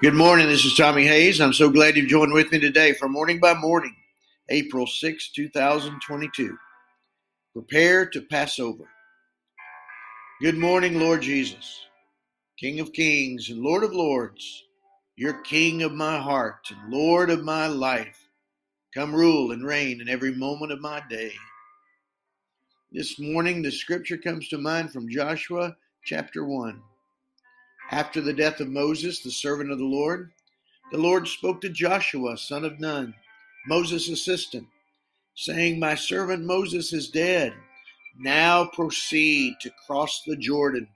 Good morning. This is Tommy Hayes. I'm so glad you've joined with me today for Morning by Morning, April 6, 2022. Prepare to pass over. Good morning, Lord Jesus, King of kings and Lord of lords. You're King of my heart and Lord of my life. Come rule and reign in every moment of my day. This morning, the scripture comes to mind from Joshua chapter 1. After the death of Moses, the servant of the Lord, the Lord spoke to Joshua, son of Nun, Moses' assistant, saying, My servant Moses is dead. Now proceed to cross the Jordan,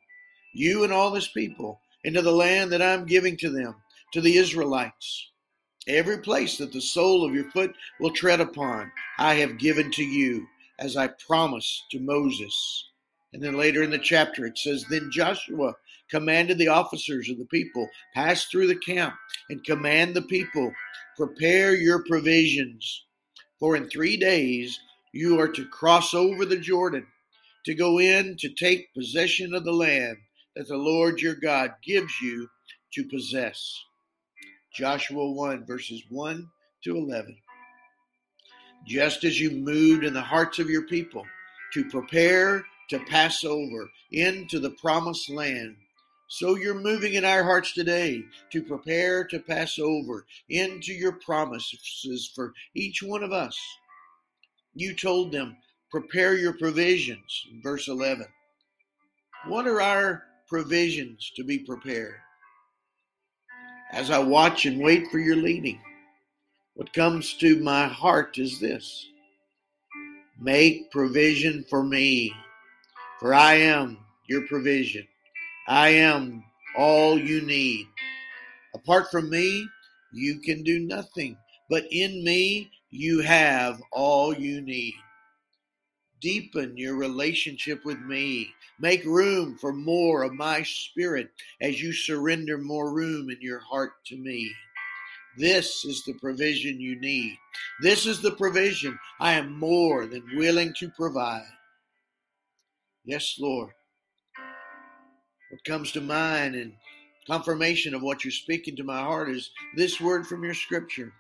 you and all this people, into the land that I'm giving to them, to the Israelites. Every place that the sole of your foot will tread upon, I have given to you, as I promised to Moses. And then later in the chapter, it says, Then Joshua commanded the officers of the people, Pass through the camp and command the people, Prepare your provisions. For in three days you are to cross over the Jordan, to go in to take possession of the land that the Lord your God gives you to possess. Joshua 1, verses 1 to 11. Just as you moved in the hearts of your people to prepare to pass over into the promised land. So you're moving in our hearts today to prepare to pass over into your promises for each one of us. You told them, prepare your provisions, verse 11. What are our provisions to be prepared? As I watch and wait for your leading, what comes to my heart is this Make provision for me for I am your provision. I am all you need. Apart from me, you can do nothing, but in me, you have all you need. Deepen your relationship with me. Make room for more of my spirit as you surrender more room in your heart to me. This is the provision you need. This is the provision I am more than willing to provide. Yes, Lord. What comes to mind and confirmation of what you're speaking to my heart is this word from your scripture.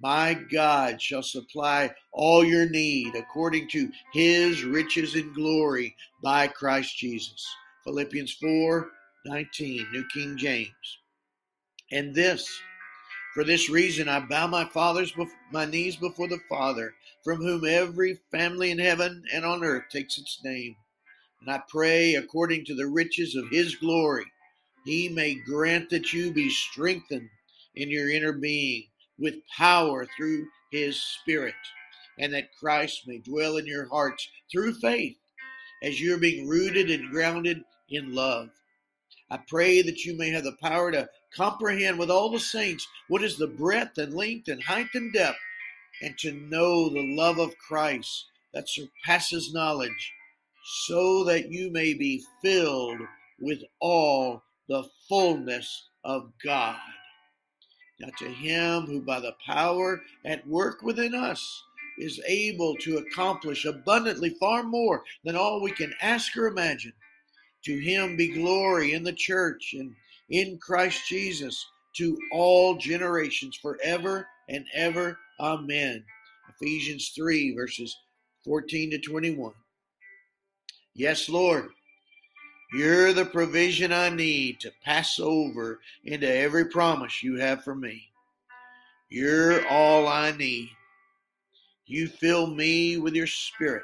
My God shall supply all your need according to his riches and glory by Christ Jesus. Philippians 4 19, New King James. And this, for this reason, I bow my father's my knees before the Father, from whom every family in heaven and on earth takes its name and I pray, according to the riches of his glory, he may grant that you be strengthened in your inner being with power through his Spirit, and that Christ may dwell in your hearts through faith as you're being rooted and grounded in love. I pray that you may have the power to comprehend with all the saints what is the breadth and length and height and depth, and to know the love of Christ that surpasses knowledge so that you may be filled with all the fullness of God. Now, to him who by the power at work within us is able to accomplish abundantly far more than all we can ask or imagine, to him be glory in the church and in Christ Jesus to all generations forever and ever. Amen. Ephesians 3, verses 14 to 21. Yes, Lord. You're the provision I need to pass over into every promise you have for me. You're all I need. You fill me with your spirit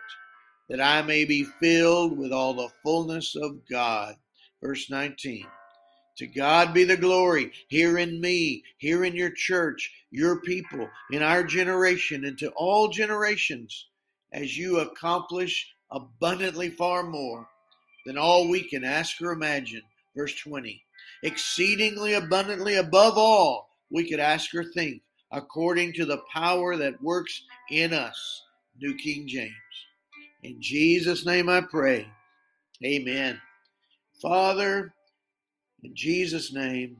that I may be filled with all the fullness of God. Verse 19. To God be the glory here in me, here in your church, your people, in our generation, and to all generations as you accomplish abundantly far more than all we can ask or imagine. Verse 20. Exceedingly abundantly above all we could ask or think, according to the power that works in us. New King James. In Jesus' name I pray. Amen. Father, in Jesus' name,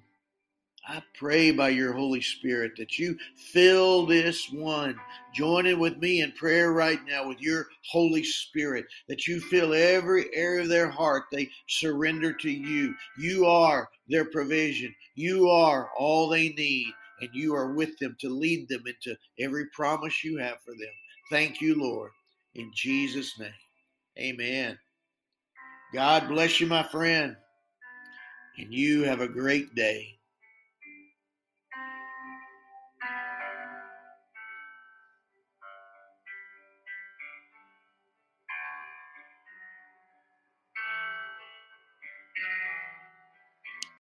I pray by your Holy Spirit that you fill this one. Join in with me in prayer right now with your Holy Spirit, that you fill every area of their heart. They surrender to you. You are their provision. You are all they need, and you are with them to lead them into every promise you have for them. Thank you, Lord. In Jesus' name, amen. God bless you, my friend, and you have a great day.